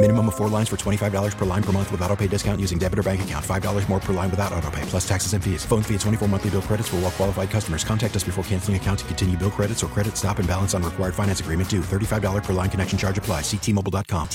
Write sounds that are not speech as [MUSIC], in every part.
Minimum of four lines for $25 per line per month with auto pay discount using debit or bank account. $5 more per line without auto pay, plus taxes and fees. Phone fee at 24 monthly bill credits for all well qualified customers. Contact us before canceling account to continue bill credits or credit stop and balance on required finance agreement due. $35 per line connection charge apply. Ctmobile.com.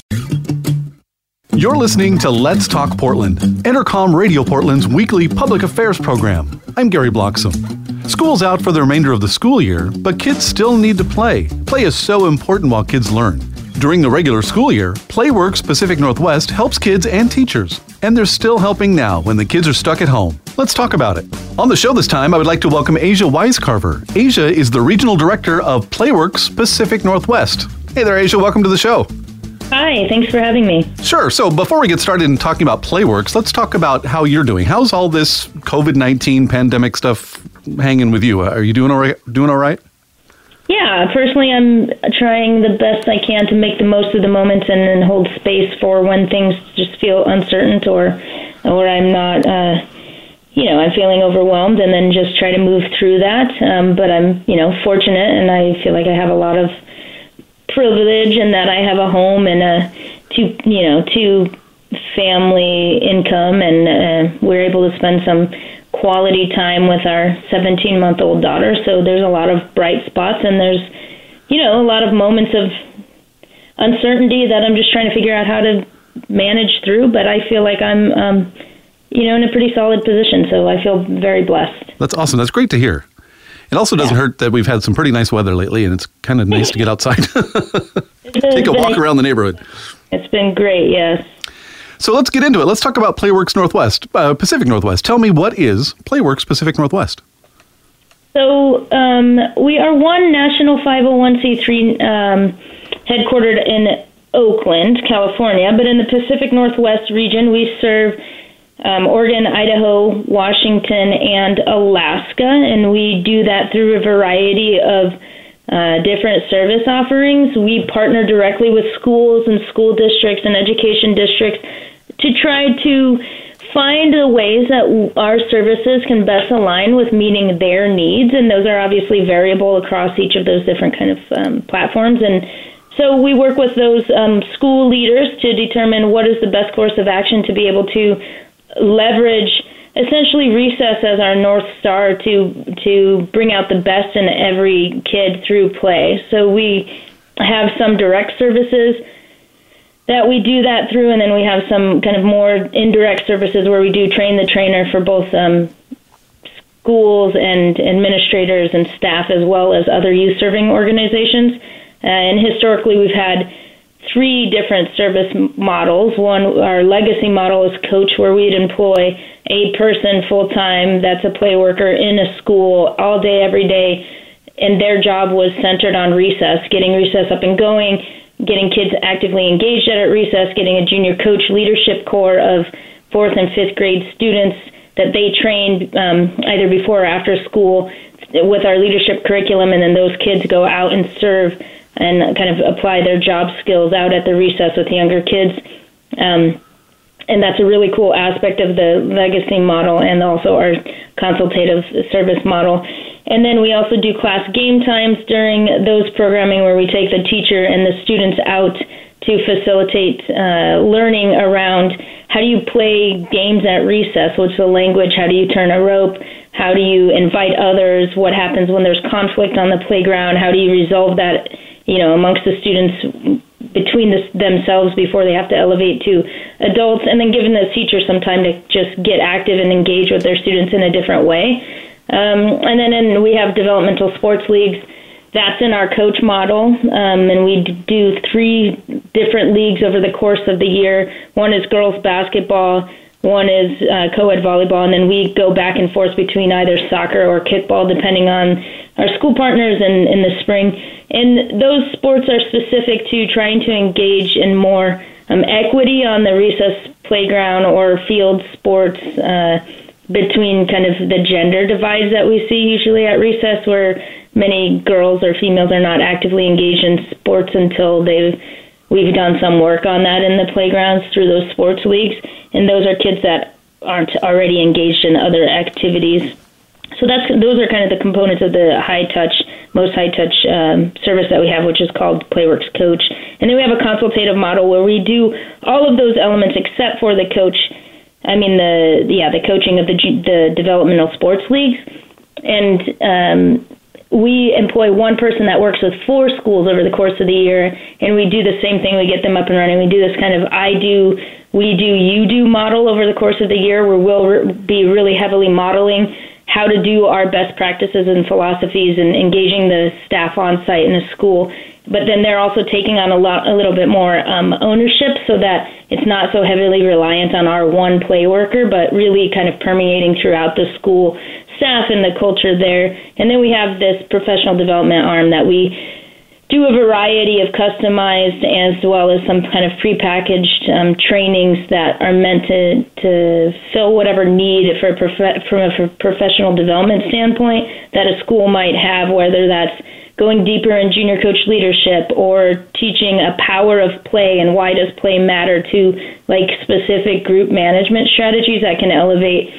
You're listening to Let's Talk Portland, Entercom Radio Portland's weekly public affairs program. I'm Gary Bloxam. School's out for the remainder of the school year, but kids still need to play. Play is so important while kids learn. During the regular school year, Playworks Pacific Northwest helps kids and teachers, and they're still helping now when the kids are stuck at home. Let's talk about it. On the show this time, I would like to welcome Asia Wisecarver. Asia is the Regional Director of Playworks Pacific Northwest. Hey there, Asia, welcome to the show. Hi, thanks for having me. Sure. So before we get started in talking about Playworks, let's talk about how you're doing. How's all this COVID 19 pandemic stuff hanging with you? Uh, are you doing all right? Doing all right? Yeah, personally, I'm trying the best I can to make the most of the moments and then hold space for when things just feel uncertain or, or I'm not, uh, you know, I'm feeling overwhelmed, and then just try to move through that. Um, but I'm, you know, fortunate, and I feel like I have a lot of privilege, and that I have a home and a two, you know, two family income, and uh, we're able to spend some quality time with our 17 month old daughter. So there's a lot of bright spots and there's, you know, a lot of moments of uncertainty that I'm just trying to figure out how to manage through. But I feel like I'm, um, you know, in a pretty solid position. So I feel very blessed. That's awesome. That's great to hear. It also doesn't yeah. hurt that we've had some pretty nice weather lately, and it's kind of nice to get outside. [LAUGHS] Take a walk around the neighborhood. It's been great, yes. So let's get into it. Let's talk about Playworks Northwest, uh, Pacific Northwest. Tell me what is Playworks Pacific Northwest? So um, we are one national 501c3 um, headquartered in Oakland, California, but in the Pacific Northwest region, we serve um, Oregon, Idaho, Washington, and Alaska, and we do that through a variety of uh, different service offerings. We partner directly with schools and school districts and education districts to try to find the ways that our services can best align with meeting their needs, and those are obviously variable across each of those different kind of um, platforms. And so we work with those um, school leaders to determine what is the best course of action to be able to leverage essentially recess as our north star to to bring out the best in every kid through play. So we have some direct services that we do that through, and then we have some kind of more indirect services where we do train the trainer for both um, schools and administrators and staff, as well as other youth serving organizations. Uh, and historically, we've had three different service models. One, our legacy model is coach, where we'd employ a person full time that's a play worker in a school all day, every day, and their job was centered on recess, getting recess up and going getting kids actively engaged at recess, getting a junior coach leadership corps of fourth and fifth grade students that they train um, either before or after school with our leadership curriculum, and then those kids go out and serve and kind of apply their job skills out at the recess with younger kids. Um, and that's a really cool aspect of the legacy model and also our consultative service model. And then we also do class game times during those programming where we take the teacher and the students out to facilitate uh, learning around how do you play games at recess, what's the language, how do you turn a rope, how do you invite others, what happens when there's conflict on the playground, how do you resolve that, you know, amongst the students between the, themselves before they have to elevate to adults, and then giving the teacher some time to just get active and engage with their students in a different way. Um, and then in, we have developmental sports leagues. That's in our coach model, um, and we do three different leagues over the course of the year. One is girls basketball, one is uh, co-ed volleyball, and then we go back and forth between either soccer or kickball, depending on our school partners in, in the spring. And those sports are specific to trying to engage in more um, equity on the recess playground or field sports uh, between kind of the gender divides that we see usually at recess, where many girls or females are not actively engaged in sports until they've we've done some work on that in the playgrounds through those sports leagues, and those are kids that aren't already engaged in other activities. So that's those are kind of the components of the high touch, most high touch um, service that we have, which is called PlayWorks Coach. And then we have a consultative model where we do all of those elements except for the coach. I mean the yeah the coaching of the the developmental sports leagues, and um, we employ one person that works with four schools over the course of the year, and we do the same thing. We get them up and running. We do this kind of I do, we do, you do model over the course of the year, where we'll re- be really heavily modeling how to do our best practices and philosophies and engaging the staff on site in the school. But then they're also taking on a lot, a little bit more um, ownership, so that it's not so heavily reliant on our one play worker, but really kind of permeating throughout the school staff and the culture there. And then we have this professional development arm that we do a variety of customized as well as some kind of prepackaged um, trainings that are meant to, to fill whatever need for prof- from a professional development standpoint that a school might have, whether that's going deeper in junior coach leadership or teaching a power of play and why does play matter to like specific group management strategies that can elevate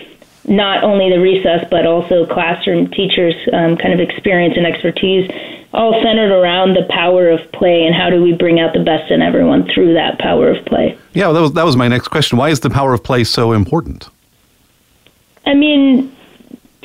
not only the recess but also classroom teachers um, kind of experience and expertise all centered around the power of play and how do we bring out the best in everyone through that power of play. Yeah that was that was my next question. Why is the power of play so important? I mean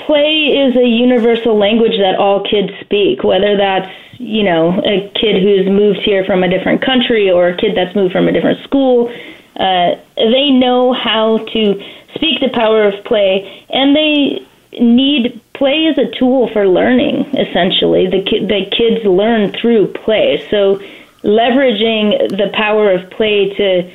play is a universal language that all kids speak whether that's you know a kid who's moved here from a different country or a kid that's moved from a different school uh, they know how to speak the power of play, and they need play as a tool for learning. Essentially, the ki- the kids learn through play. So, leveraging the power of play to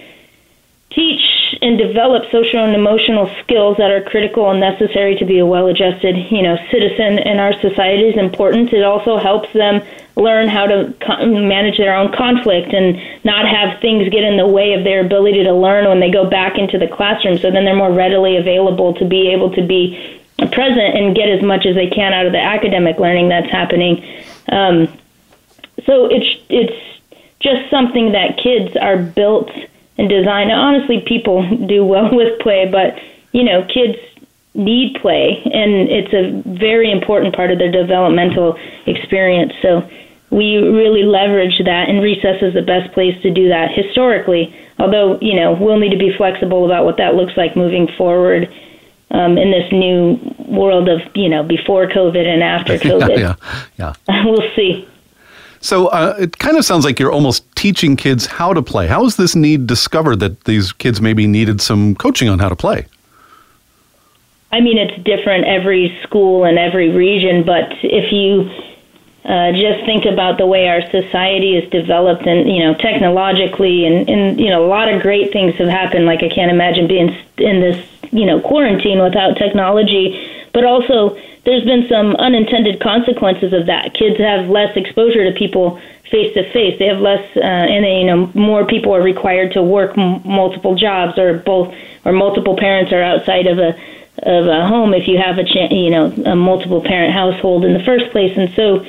teach and develop social and emotional skills that are critical and necessary to be a well-adjusted, you know, citizen in our society is important. It also helps them learn how to manage their own conflict and not have things get in the way of their ability to learn when they go back into the classroom. So then they're more readily available to be able to be present and get as much as they can out of the academic learning that's happening. Um, so it's it's just something that kids are built and design. Honestly, people do well [LAUGHS] with play, but you know, kids need play, and it's a very important part of their developmental experience. So we really leverage that, and recess is the best place to do that historically. Although, you know, we'll need to be flexible about what that looks like moving forward um, in this new world of, you know, before COVID and after [LAUGHS] COVID. yeah, yeah. yeah. [LAUGHS] we'll see. So uh, it kind of sounds like you're almost teaching kids how to play. How was this need discovered that these kids maybe needed some coaching on how to play? I mean, it's different every school and every region, but if you uh, just think about the way our society is developed and you know technologically and, and you know a lot of great things have happened like i can't imagine being in this you know quarantine without technology but also there's been some unintended consequences of that. Kids have less exposure to people face to face they have less uh, and they, you know more people are required to work m- multiple jobs or both or multiple parents are outside of a of a home if you have a you know a multiple parent household in the first place. And so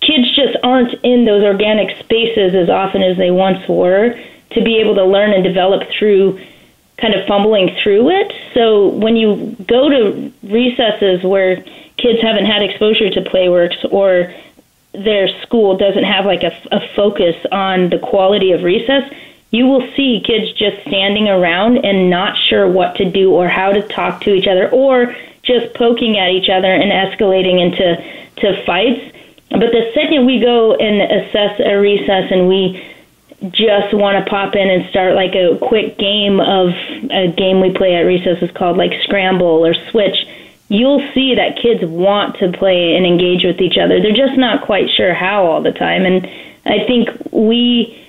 kids just aren't in those organic spaces as often as they once were to be able to learn and develop through kind of fumbling through it. So when you go to recesses where kids haven't had exposure to Playworks or their school doesn't have like a, a focus on the quality of recess, you will see kids just standing around and not sure what to do or how to talk to each other or just poking at each other and escalating into to fights. But the second we go and assess a recess and we just want to pop in and start like a quick game of a game we play at recess is called like scramble or switch you'll see that kids want to play and engage with each other. They're just not quite sure how all the time. And I think we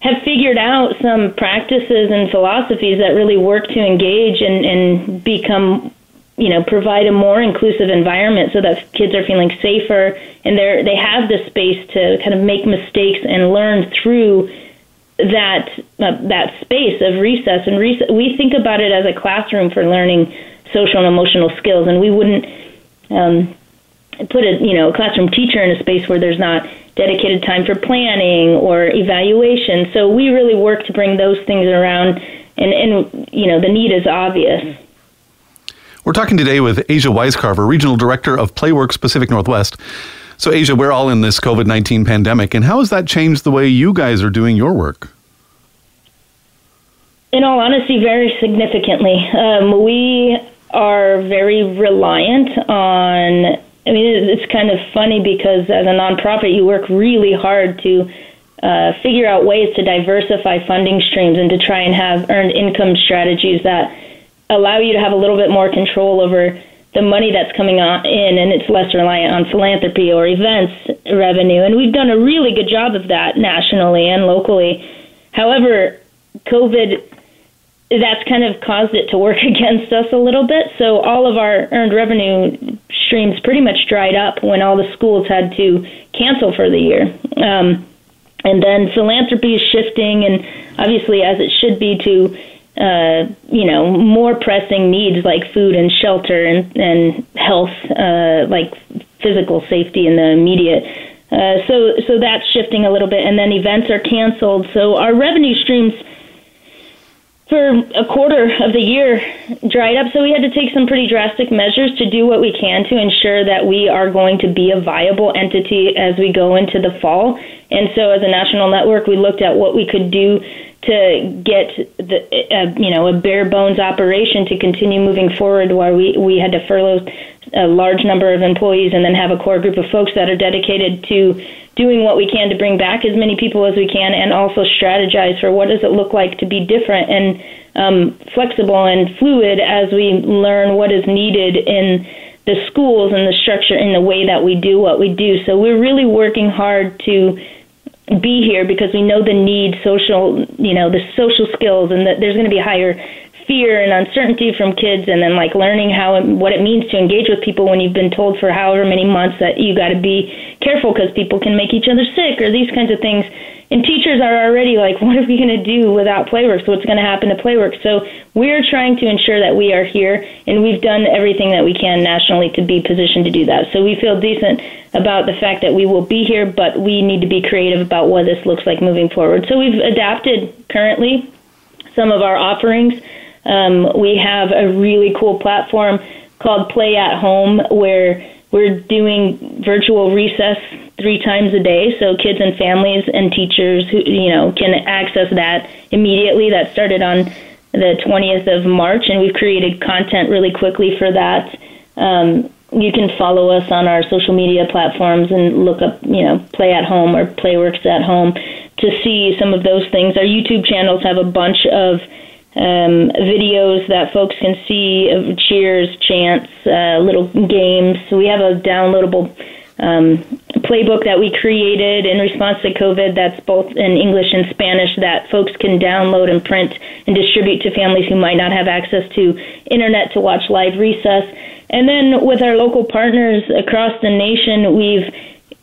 have figured out some practices and philosophies that really work to engage and, and become you know provide a more inclusive environment so that kids are feeling safer and they're they have the space to kind of make mistakes and learn through that uh, that space of recess and we think about it as a classroom for learning social and emotional skills and we wouldn't um, put a you know a classroom teacher in a space where there's not dedicated time for planning or evaluation so we really work to bring those things around and and you know the need is obvious we're talking today with Asia Wisecarver, Regional Director of Playworks Pacific Northwest. So, Asia, we're all in this COVID 19 pandemic, and how has that changed the way you guys are doing your work? In all honesty, very significantly. Um, we are very reliant on. I mean, it's kind of funny because as a nonprofit, you work really hard to uh, figure out ways to diversify funding streams and to try and have earned income strategies that allow you to have a little bit more control over the money that's coming on in and it's less reliant on philanthropy or events revenue and we've done a really good job of that nationally and locally however covid that's kind of caused it to work [LAUGHS] against us a little bit so all of our earned revenue streams pretty much dried up when all the schools had to cancel for the year um, and then philanthropy is shifting and obviously as it should be to uh, you know, more pressing needs like food and shelter and, and health, uh, like physical safety in the immediate. Uh, so, so that's shifting a little bit, and then events are canceled. So our revenue streams for a quarter of the year dried up. So we had to take some pretty drastic measures to do what we can to ensure that we are going to be a viable entity as we go into the fall. And so, as a national network, we looked at what we could do to get the uh, you know a bare bones operation to continue moving forward while we we had to furlough a large number of employees and then have a core group of folks that are dedicated to doing what we can to bring back as many people as we can and also strategize for what does it look like to be different and um, flexible and fluid as we learn what is needed in the schools and the structure in the way that we do what we do. So we're really working hard to be here because we know the need social you know the social skills and that there's going to be higher fear and uncertainty from kids and then like learning how it, what it means to engage with people when you've been told for however many months that you got to be careful because people can make each other sick or these kinds of things and teachers are already like, [LAUGHS] what are we going to do without Playworks? What's going to happen to Playworks? So we're trying to ensure that we are here, and we've done everything that we can nationally to be positioned to do that. So we feel decent about the fact that we will be here, but we need to be creative about what this looks like moving forward. So we've adapted currently some of our offerings. Um, we have a really cool platform called Play at Home where we're doing virtual recess three times a day, so kids and families and teachers who you know can access that immediately. That started on the 20th of March, and we've created content really quickly for that. Um, you can follow us on our social media platforms and look up, you know, Play at Home or Playworks at Home to see some of those things. Our YouTube channels have a bunch of um, videos that folks can see of cheers, chants, uh, little games. We have a downloadable um, playbook that we created in response to COVID that's both in English and Spanish that folks can download and print and distribute to families who might not have access to internet to watch live recess. And then with our local partners across the nation, we've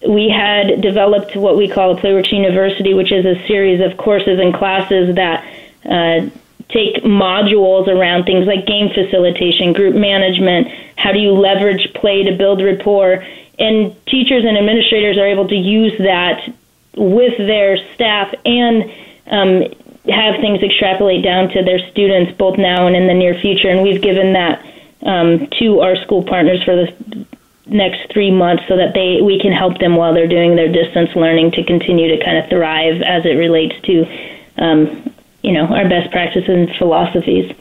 we had developed what we call a Playworks University, which is a series of courses and classes that uh, take modules around things like game facilitation, group management, how do you leverage play to build rapport, and teachers and administrators are able to use that with their staff and um, have things extrapolate down to their students both now and in the near future. And we've given that um, to our school partners for the next three months so that they we can help them while they're doing their distance learning to continue to kind of thrive as it relates to um, you know, our best practices and philosophies.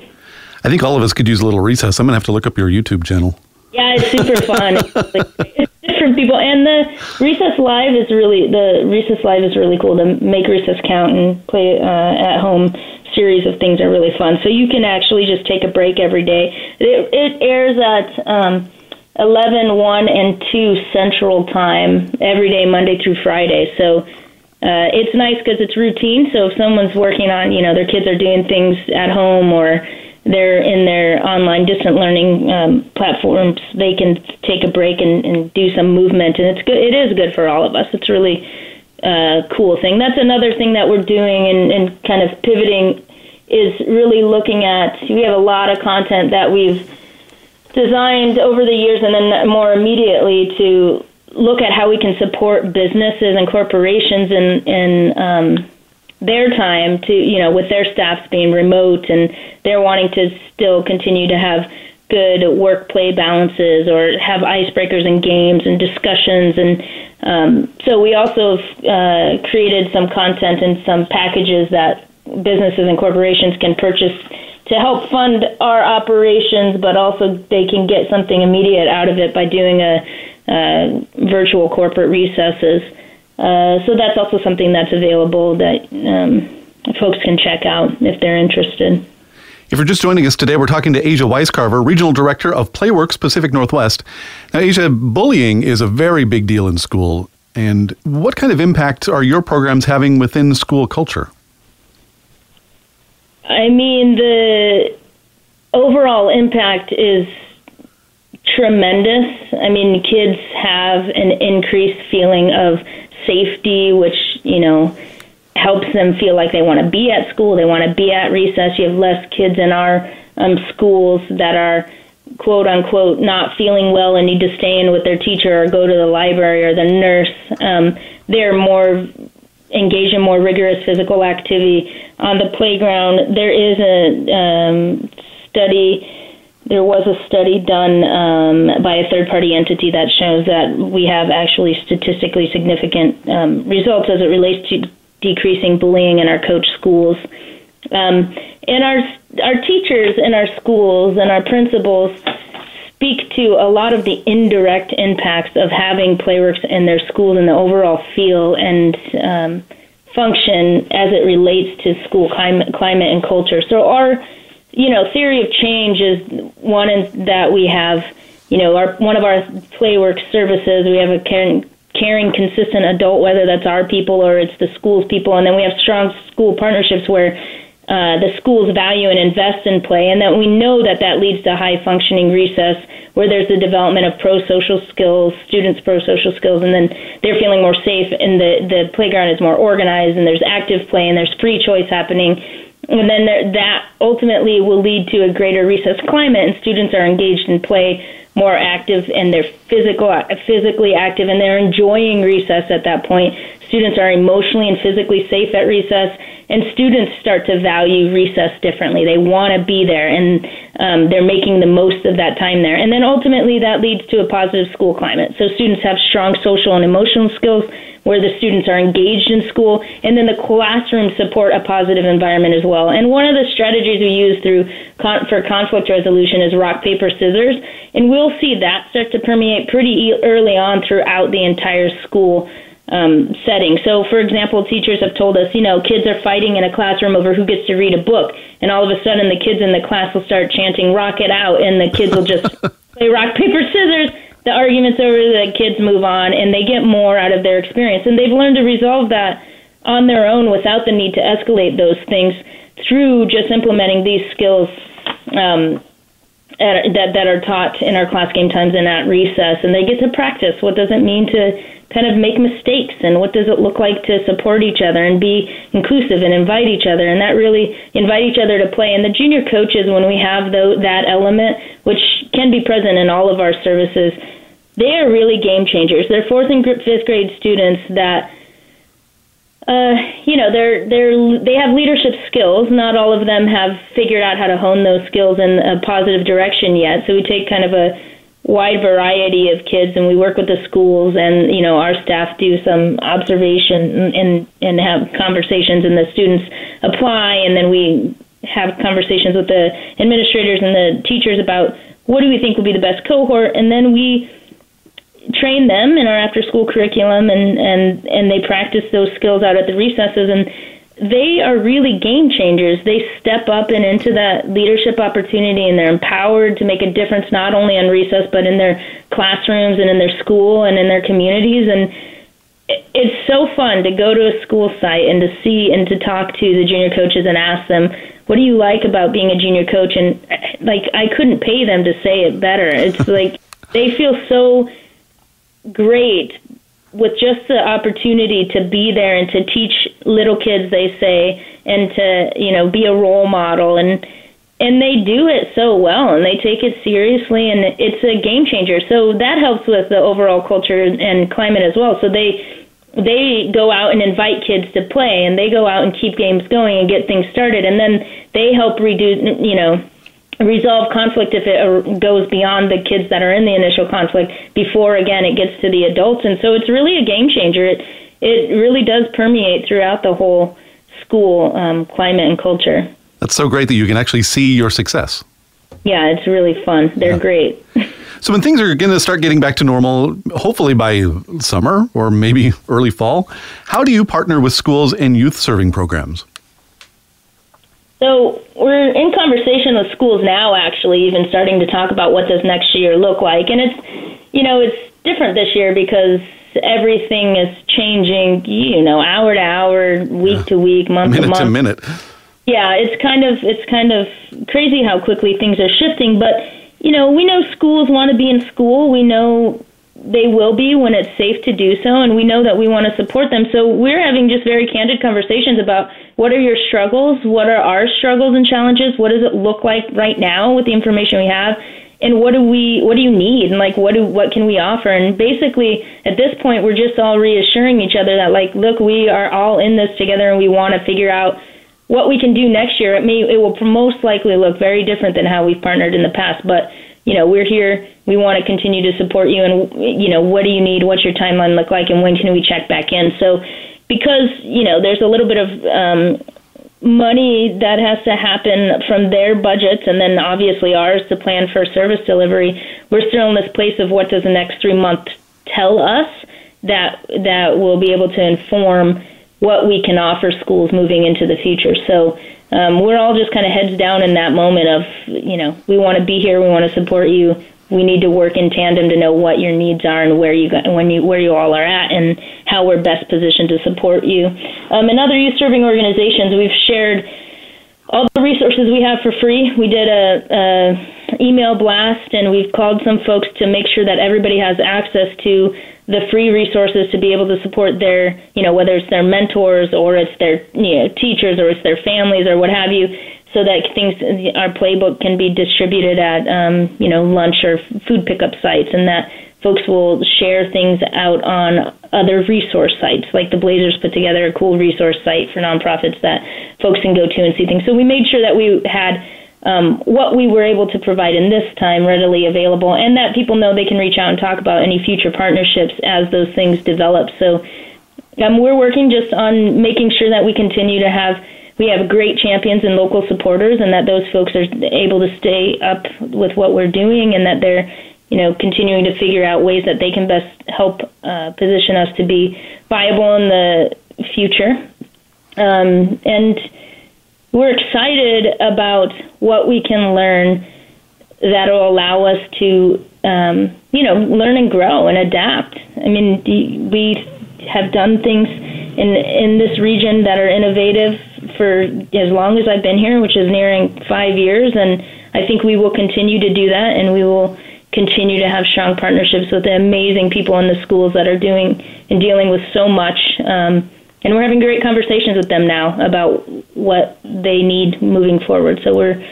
I think all of us could use a little recess. I'm going to have to look up your YouTube channel. Yeah, it's super [LAUGHS] fun. it's different people, and the Recess Live is really the Recess Live is really cool. The Make Recess Count and play uh, at home series of things are really fun. So you can actually just take a break every day. It, it airs at um, 11, 1, and 2 Central Time every day, Monday through Friday. So uh, it's nice because it's routine. So if someone's working on, you know, their kids are doing things at home or they're in their online distant learning um, platforms, they can take a break and, and do some movement, and it's good. It is good for all of us. It's really a uh, cool thing. That's another thing that we're doing and, and kind of pivoting is really looking at. We have a lot of content that we've designed over the years, and then more immediately to look at how we can support businesses and corporations in in um, their time to you know with their staffs being remote and they're wanting to still continue to have good work play balances or have icebreakers and games and discussions and um, so we also have uh, created some content and some packages that businesses and corporations can purchase to help fund our operations, but also they can get something immediate out of it by doing a, uh, virtual corporate recesses. Uh, so that's also something that's available that um, folks can check out if they're interested. If you're just joining us today, we're talking to Asia Wisecarver, Regional Director of Playworks Pacific Northwest. Now, Asia, bullying is a very big deal in school. And what kind of impact are your programs having within school culture? I mean, the overall impact is tremendous. I mean, kids have an increased feeling of safety, which, you know, helps them feel like they want to be at school, they want to be at recess. You have less kids in our um, schools that are quote unquote not feeling well and need to stay in with their teacher or go to the library or the nurse. Um, they're more engaged in more rigorous physical activity on the playground. There is a um, study there was a study done um, by a third party entity that shows that we have actually statistically significant um, results as it relates to decreasing bullying in our coach schools. Um, and our, our teachers in our schools and our principals speak to a lot of the indirect impacts of having Playworks in their schools and the overall feel and um, function as it relates to school climate, climate and culture. So our you know, theory of change is one in, that we have, you know, our one of our playwork services. We have a caring, caring, consistent adult, whether that's our people or it's the school's people, and then we have strong school partnerships where uh, the schools value and invest in play, and that we know that that leads to high functioning recess, where there's the development of pro social skills, students' pro social skills, and then they're feeling more safe, and the the playground is more organized, and there's active play, and there's free choice happening and then there, that ultimately will lead to a greater recess climate, and students are engaged in play, more active, and they're physical, physically active, and they're enjoying recess at that point. Students are emotionally and physically safe at recess, and students start to value recess differently. They want to be there, and um, they're making the most of that time there. And then ultimately, that leads to a positive school climate. So students have strong social and emotional skills where the students are engaged in school, and then the classroom support a positive environment as well. And one of the strategies we use through con- for conflict resolution is rock paper scissors, and we'll see that start to permeate pretty early on throughout the entire school. Um, setting. So, for example, teachers have told us, you know, kids are fighting in a classroom over who gets to read a book, and all of a sudden the kids in the class will start chanting "Rock it out," and the kids will just [LAUGHS] play rock paper scissors, the arguments over the kids move on and they get more out of their experience. And they've learned to resolve that on their own without the need to escalate those things through just implementing these skills um, at, that that are taught in our class game times and at recess. And they get to practice. What does it mean to kind of make mistakes and what does it look like to support each other and be inclusive and invite each other and that really invite each other to play and the junior coaches when we have that element which can be present in all of our services they are really game changers. They're fourth and fifth grade students that, uh, you know, they're they're they have leadership skills. Not all of them have figured out how to hone those skills in a positive direction yet. So we take kind of a wide variety of kids and we work with the schools and you know our staff do some observation and and have conversations and the students apply and then we have conversations with the administrators and the teachers about what do we think will be the best cohort and then we train them in our after school curriculum and and and they practice those skills out at the recesses and they are really game changers. They step up and into that leadership opportunity, and they're empowered to make a difference not only on recess but in their classrooms and in their school and in their communities. And it's so fun to go to a school site and to see and to talk to the junior coaches and ask them, "What do you like about being a junior coach?" And like, I couldn't pay them to say it better. It's [LAUGHS] like they feel so great with just the opportunity to be there and to teach little kids they say and to you know be a role model. And and they do it so well and they take it seriously and it's a game changer. So that helps with the overall culture and climate as well. So they they go out and invite kids to play and they go out and keep games going and get things started. And then they help reduce you know resolve conflict if it goes beyond the kids that are in the initial conflict before again it gets to the adults. And so it's really a game changer. It it really does permeate throughout the whole school um, climate and culture. That's so great that you can actually see your success. Yeah it's really fun. They're yeah. great. [LAUGHS] So when things are going to start getting back to normal hopefully by summer or maybe early fall how do you partner with schools and youth serving programs so we're in conversation with schools now, actually, even starting to talk about what does next year look like, and it's you know it's different this year because everything is changing, you know, hour to hour, week yeah. to week, month minute to month. minute. Yeah, it's kind of it's kind of crazy how quickly things are shifting, but you know, we know schools want to be in school. We know they will be when it's safe to do so, and we know that we want to support them. So we're having just very candid conversations about what are your struggles, what are our struggles and challenges, what does it look like right now with the information we have, and what do we what do you need, and like what do what can we offer? And basically, at this point, we're just all reassuring each other that like, look, we are all in this together, and we want to figure out what we can do next year. It may it will most likely look very different than how we've partnered in the past, but you know, we're here. We want to continue to support you. And, you know, what do you need? What's your timeline look like? And when can we check back in? So, because, you know, there's a little bit of um, money that has to happen from their budgets and then obviously ours to plan for service delivery, we're still in this place of what does the next three months tell us that that will be able to inform what we can offer schools moving into the future. So um, we're all just kind of heads down in that moment of, you know, we want to be here, we want to support you. We need to work in tandem to know what your needs are and where you got, when you where you all are at and how we're best positioned to support you. Um, and other youth serving organizations, we've shared all the resources we have for free. We did a, a email blast and we've called some folks to make sure that everybody has access to the free resources to be able to support their, you know, whether it's their mentors or it's their, you know, teachers or it's their families or what have you, so that things, our playbook can be distributed at, um, you know, lunch or food pickup sites, and that folks will share things out on other resource sites. Like the Blazers put together a cool resource site for nonprofits that folks can go to and see things. So we made sure that we had um, what we were able to provide in this time readily available, and that people know they can reach out and talk about any future partnerships as those things develop. So um, we're working just on making sure that we continue to have we have great champions and local supporters, and that those folks are able to stay up with what we're doing, and that they're you know continuing to figure out ways that they can best help uh, position us to be viable in the future. Um, and we're excited about what we can learn that'll allow us to, um, you know, learn and grow and adapt. I mean, we have done things in in this region that are innovative for as long as I've been here, which is nearing five years, and I think we will continue to do that, and we will continue to have strong partnerships with the amazing people in the schools that are doing and dealing with so much. Um, and we're having great conversations with them now about what they need moving forward. So we're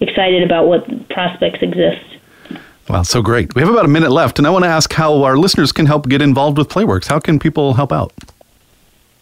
excited about what prospects exist. Wow, so great. We have about a minute left, and I want to ask how our listeners can help get involved with Playworks. How can people help out?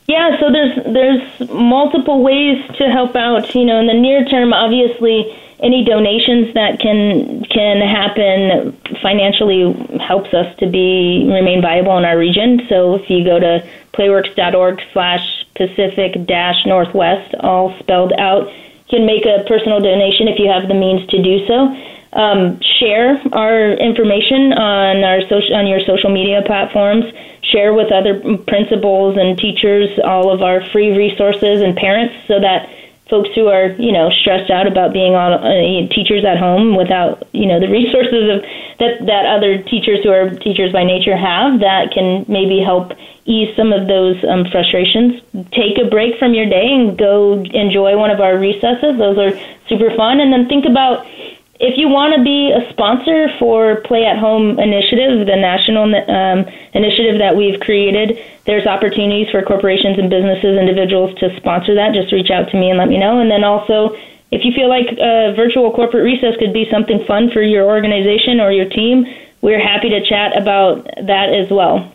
Yeah, so there's there's multiple ways to help out. You know, in the near term, obviously, any donations that can can happen financially helps us to be remain viable in our region. So if you go to playworks.org slash Pacific dash Northwest, all spelled out, you can make a personal donation if you have the means to do so. Um, share our information on our social on your social media platforms. Share with other principals and teachers all of our free resources and parents, so that folks who are you know stressed out about being on uh, teachers at home without you know the [LAUGHS] resources of that that other teachers who are teachers by nature have that can maybe help ease some of those um, frustrations. Take a break from your day and go enjoy one of our recesses. Those are super fun. And then think about if you want to be a sponsor for Play at Home Initiative, the national um, initiative that we've created, there's opportunities for corporations and businesses, individuals to sponsor that. Just reach out to me and let me know. And then also, if you feel like a virtual corporate recess could be something fun for your organization or your team, we're happy to chat about that as well.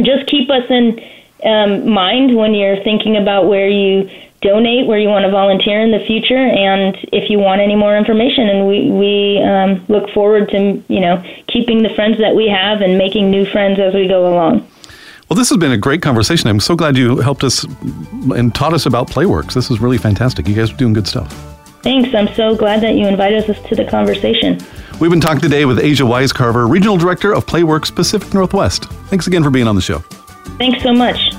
Just keep us in um, mind when you're thinking about where you donate, where you want to volunteer in the future, and if you want any more information. And we we um, look forward to you know keeping the friends that we have and making new friends as we go along. Well, this has been a great conversation. I'm so glad you helped us and taught us about Playworks. This is really fantastic. You guys are doing good stuff. Thanks. I'm so glad that you invited us to the conversation. We've been talking today with Asia Wisecarver, Regional Director of Playworks Pacific Northwest. Thanks again for being on the show. Thanks so much.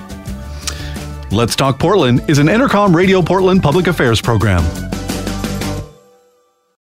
Let's Talk Portland is an Entercom Radio Portland public affairs program.